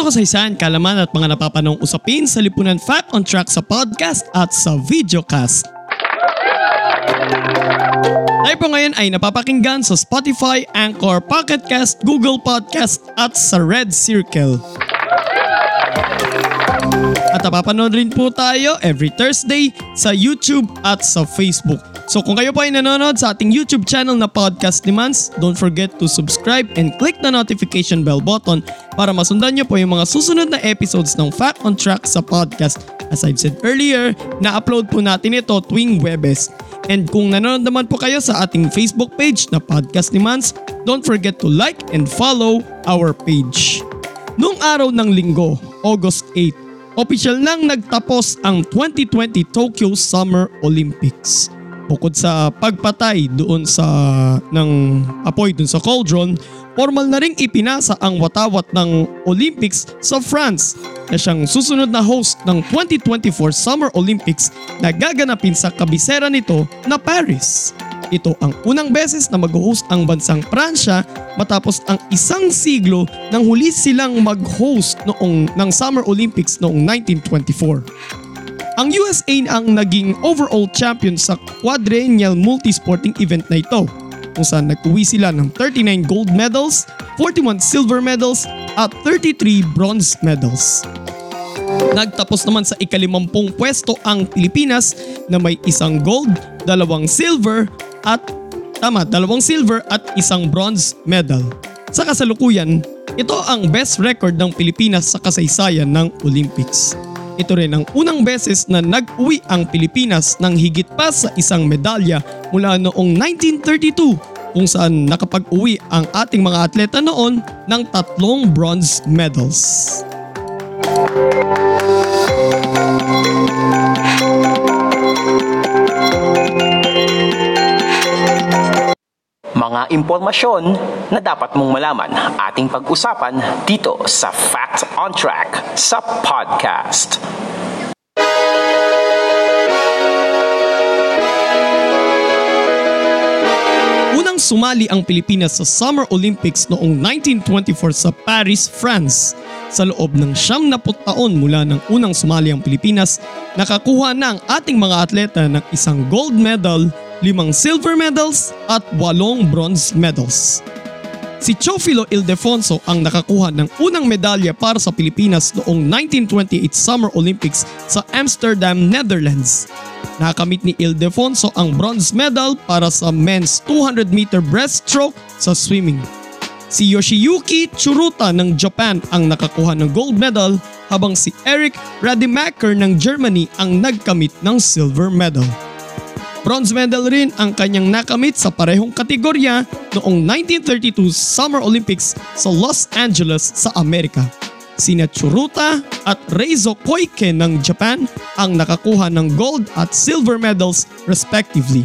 Kwento kasaysayan, kalaman at mga napapanong usapin sa Lipunan Fact on Track sa podcast at sa videocast. Tayo po ngayon ay napapakinggan sa Spotify, Anchor, Pocket Cast, Google Podcast at sa Red Circle. At napapanood rin po tayo every Thursday sa YouTube at sa Facebook. So kung kayo po ay nanonood sa ating YouTube channel na Podcast Demands, don't forget to subscribe and click the notification bell button para masundan niyo po yung mga susunod na episodes ng Fact on Track sa podcast. As I've said earlier, na-upload po natin ito tuwing Webes. And kung nanonood naman po kayo sa ating Facebook page na Podcast Demands, don't forget to like and follow our page. Noong araw ng linggo, August 8, opisyal nang nagtapos ang 2020 Tokyo Summer Olympics. Bukod sa pagpatay doon sa ng apoy doon sa cauldron, formal na ring ipinasa ang watawat ng Olympics sa France na siyang susunod na host ng 2024 Summer Olympics na gaganapin sa kabisera nito na Paris. Ito ang unang beses na mag-host ang bansang Pransya matapos ang isang siglo nang huli silang mag-host noong ng Summer Olympics noong 1924. Ang USA ang naging overall champion sa quadrennial multisporting event na ito kung saan nag-uwi sila ng 39 gold medals, 41 silver medals at 33 bronze medals. Nagtapos naman sa ikalimampung pwesto ang Pilipinas na may isang gold, dalawang silver at tama, dalawang silver at isang bronze medal. Sa kasalukuyan, ito ang best record ng Pilipinas sa kasaysayan ng Olympics. Ito rin ang unang beses na nag-uwi ang Pilipinas ng higit pa sa isang medalya mula noong 1932 kung saan nakapag-uwi ang ating mga atleta noon ng tatlong bronze medals. Impormasyon na dapat mong malaman ating pag-usapan dito sa Fact on Track sa podcast. Unang sumali ang Pilipinas sa Summer Olympics noong 1924 sa Paris, France. Sa loob ng siyam na taon mula ng unang sumali ang Pilipinas, nakakuha na ang ating mga atleta ng isang gold medal, limang silver medals at walong bronze medals. Si Chofilo Ildefonso ang nakakuha ng unang medalya para sa Pilipinas noong 1928 Summer Olympics sa Amsterdam, Netherlands. Nakamit ni Ildefonso ang bronze medal para sa men's 200 meter breaststroke sa swimming. Si Yoshiyuki Tsuruta ng Japan ang nakakuha ng gold medal habang si Eric Rademacher ng Germany ang nagkamit ng silver medal. Bronze medal rin ang kanyang nakamit sa parehong kategorya noong 1932 Summer Olympics sa Los Angeles sa Amerika. Sina Tsuruta at Reizo Koike ng Japan ang nakakuha ng gold at silver medals respectively.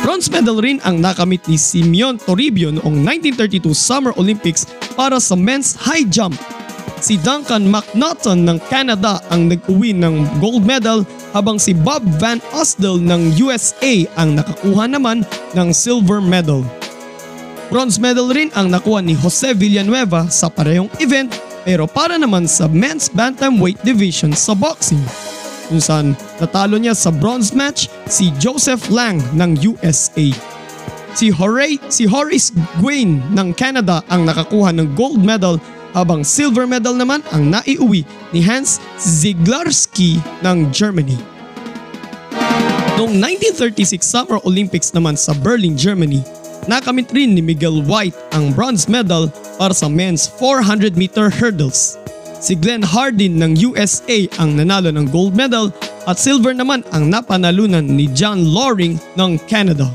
Bronze medal rin ang nakamit ni Simeon Toribio noong 1932 Summer Olympics para sa men's high jump. Si Duncan McNaughton ng Canada ang nag-uwi ng gold medal habang si Bob Van Osdel ng USA ang nakakuha naman ng silver medal. Bronze medal rin ang nakuha ni Jose Villanueva sa parehong event pero para naman sa men's bantamweight division sa boxing kung saan natalo niya sa bronze match si Joseph Lang ng USA. Si, Horace, si Horace Guin ng Canada ang nakakuha ng gold medal habang silver medal naman ang naiuwi ni Hans Ziglarski ng Germany. Noong 1936 Summer Olympics naman sa Berlin, Germany, nakamit rin ni Miguel White ang bronze medal para sa men's 400 meter hurdles. Si Glenn Hardin ng USA ang nanalo ng gold medal at silver naman ang napanalunan ni John Loring ng Canada.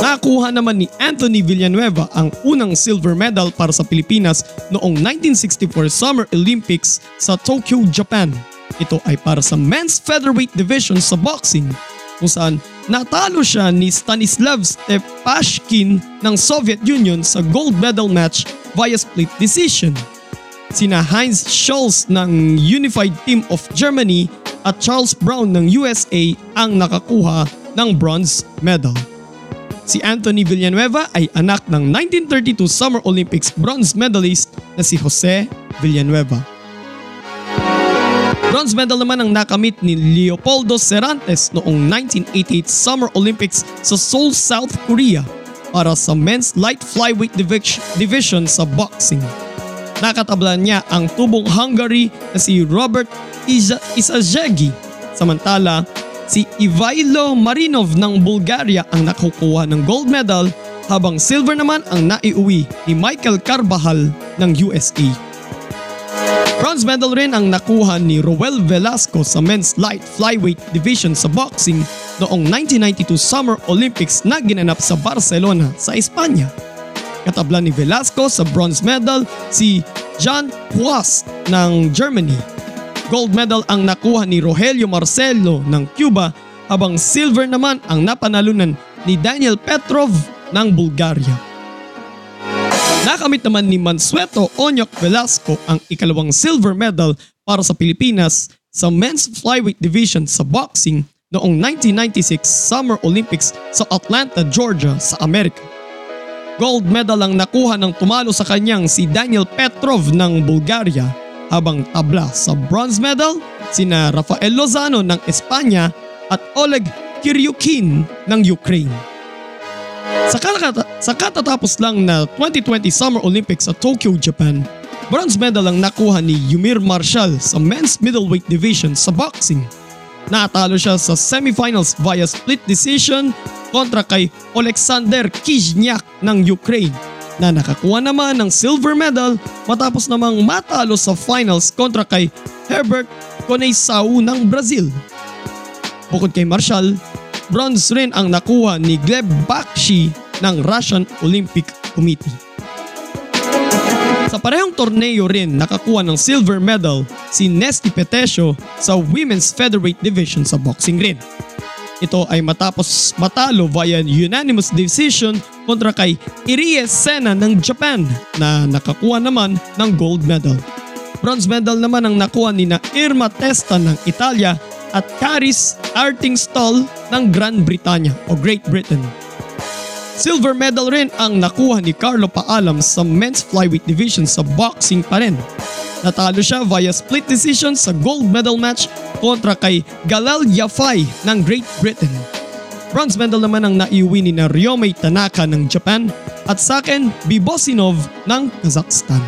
Nakuha naman ni Anthony Villanueva ang unang silver medal para sa Pilipinas noong 1964 Summer Olympics sa Tokyo, Japan. Ito ay para sa men's featherweight division sa boxing kung saan natalo siya ni Stanislav Stepashkin ng Soviet Union sa gold medal match via split decision. Sina Heinz Scholz ng Unified Team of Germany at Charles Brown ng USA ang nakakuha ng bronze medal. Si Anthony Villanueva ay anak ng 1932 Summer Olympics bronze medalist na si Jose Villanueva. Bronze medal naman ang nakamit ni Leopoldo Cervantes noong 1988 Summer Olympics sa Seoul, South Korea para sa men's light flyweight division sa boxing. Nakatablan niya ang tubong Hungary na si Robert Isa Isazegi. Samantala, si Ivailo Marinov ng Bulgaria ang nakukuha ng gold medal habang silver naman ang naiuwi ni Michael Carbajal ng USA. Bronze medal rin ang nakuha ni Roel Velasco sa men's light flyweight division sa boxing noong 1992 Summer Olympics na ginanap sa Barcelona sa Espanya. Katabla ni Velasco sa bronze medal si John Quast ng Germany. Gold medal ang nakuha ni Rogelio Marcelo ng Cuba habang silver naman ang napanalunan ni Daniel Petrov ng Bulgaria. Nakamit naman ni Mansueto Onyok Velasco ang ikalawang silver medal para sa Pilipinas sa men's flyweight division sa boxing noong 1996 Summer Olympics sa Atlanta, Georgia sa Amerika. Gold medal ang nakuha ng tumalo sa kanyang si Daniel Petrov ng Bulgaria habang tabla sa bronze medal sina Rafael Lozano ng Espanya at Oleg Kiryukin ng Ukraine. Sa, kakata- sa katatapos lang na 2020 Summer Olympics sa Tokyo, Japan, bronze medal ang nakuha ni Yumir Marshall sa men's middleweight division sa boxing. Natalo siya sa semifinals via split decision kontra kay Alexander Kizhniak ng Ukraine na nakakuha naman ng silver medal matapos namang matalo sa finals kontra kay Herbert Coneisao ng Brazil. Bukod kay Marshall, bronze rin ang nakuha ni Gleb Bakshi ng Russian Olympic Committee. Sa parehong torneo rin nakakuha ng silver medal si Nesty Petesio sa Women's Featherweight Division sa boxing rin. Ito ay matapos matalo via unanimous decision kontra kay Irie Sena ng Japan na nakakuha naman ng gold medal. Bronze medal naman ang nakuha ni na Irma Testa ng Italia at Caris Artingstall ng Gran Britanya o Great Britain. Silver medal rin ang nakuha ni Carlo Paalam sa men's flyweight division sa boxing pa rin. Natalo siya via split decision sa gold medal match kontra kay Galal Yafai ng Great Britain. Bronze medal naman ang naiuwi ni na Tanaka ng Japan at Saken Bibosinov ng Kazakhstan.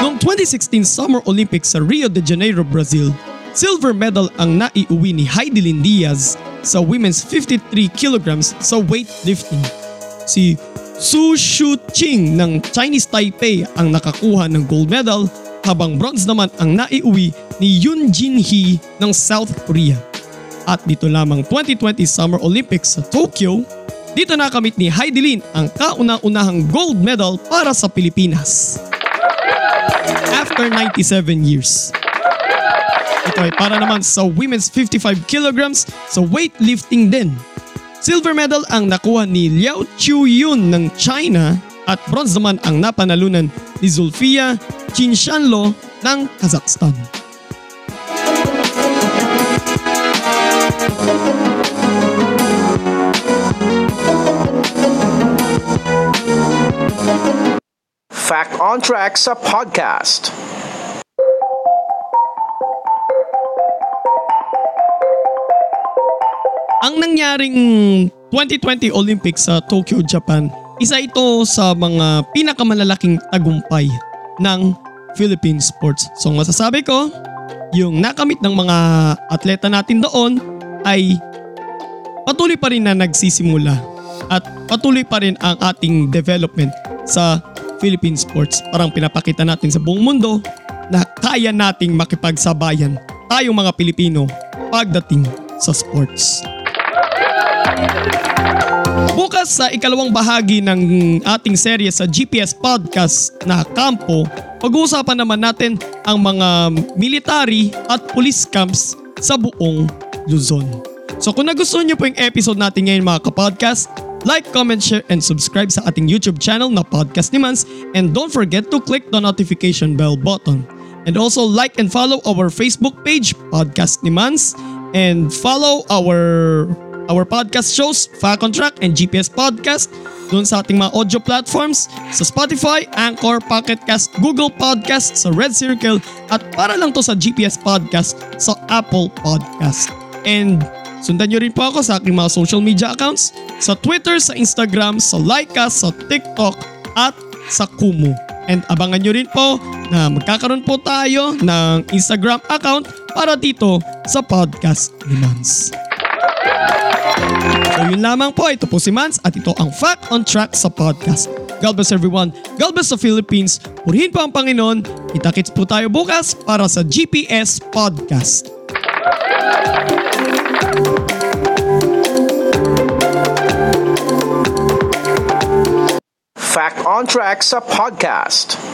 Noong 2016 Summer Olympics sa Rio de Janeiro, Brazil, silver medal ang naiuwi ni Heidelin Diaz sa women's 53 kilograms sa weightlifting. Si Su Shu-ching ng Chinese Taipei ang nakakuha ng gold medal habang bronze naman ang naiuwi ni Yoon Jin Hee ng South Korea. At dito lamang 2020 Summer Olympics sa Tokyo, dito nakamit ni Heidelin ang kauna-unahang gold medal para sa Pilipinas. After 97 years. Ito ay para naman sa women's 55 kilograms sa weightlifting din. Silver medal ang nakuha ni Liao Chu-yun ng China at bronze naman ang napanalunan ni Zulfia Chinshanlo ng Kazakhstan. Fact on Track sa podcast. Ang nangyaring 2020 Olympics sa Tokyo, Japan, isa ito sa mga pinakamalalaking tagumpay ng Philippine sports. So masasabi ko, yung nakamit ng mga atleta natin doon ay patuloy pa rin na nagsisimula at patuloy pa rin ang ating development sa Philippine sports. Parang pinapakita natin sa buong mundo na kaya nating makipagsabayan tayong mga Pilipino pagdating sa sports. Bukas sa ikalawang bahagi ng ating serye sa GPS Podcast na Kampo, pag-uusapan naman natin ang mga military at police camps sa buong Luzon. So kung nagustuhan niyo po yung episode natin ngayon mga kapodcast, like, comment, share, and subscribe sa ating YouTube channel na Podcast ni Mans and don't forget to click the notification bell button. And also like and follow our Facebook page, Podcast ni Mans, and follow our our podcast shows, Fact Track and GPS Podcast doon sa ating mga audio platforms sa Spotify, Anchor, Pocket Cast, Google Podcast, sa Red Circle at para lang to sa GPS Podcast sa Apple Podcast. And sundan nyo rin po ako sa aking mga social media accounts sa Twitter, sa Instagram, sa Laika, sa TikTok at sa Kumu. And abangan nyo rin po na magkakaroon po tayo ng Instagram account para dito sa podcast ni Mans. So yun lamang po, ito po si Mans at ito ang Fact on Track sa podcast. God bless everyone. God bless the Philippines. Purihin po ang Panginoon. Kita-kits po tayo bukas para sa GPS Podcast. Fact on Track sa podcast.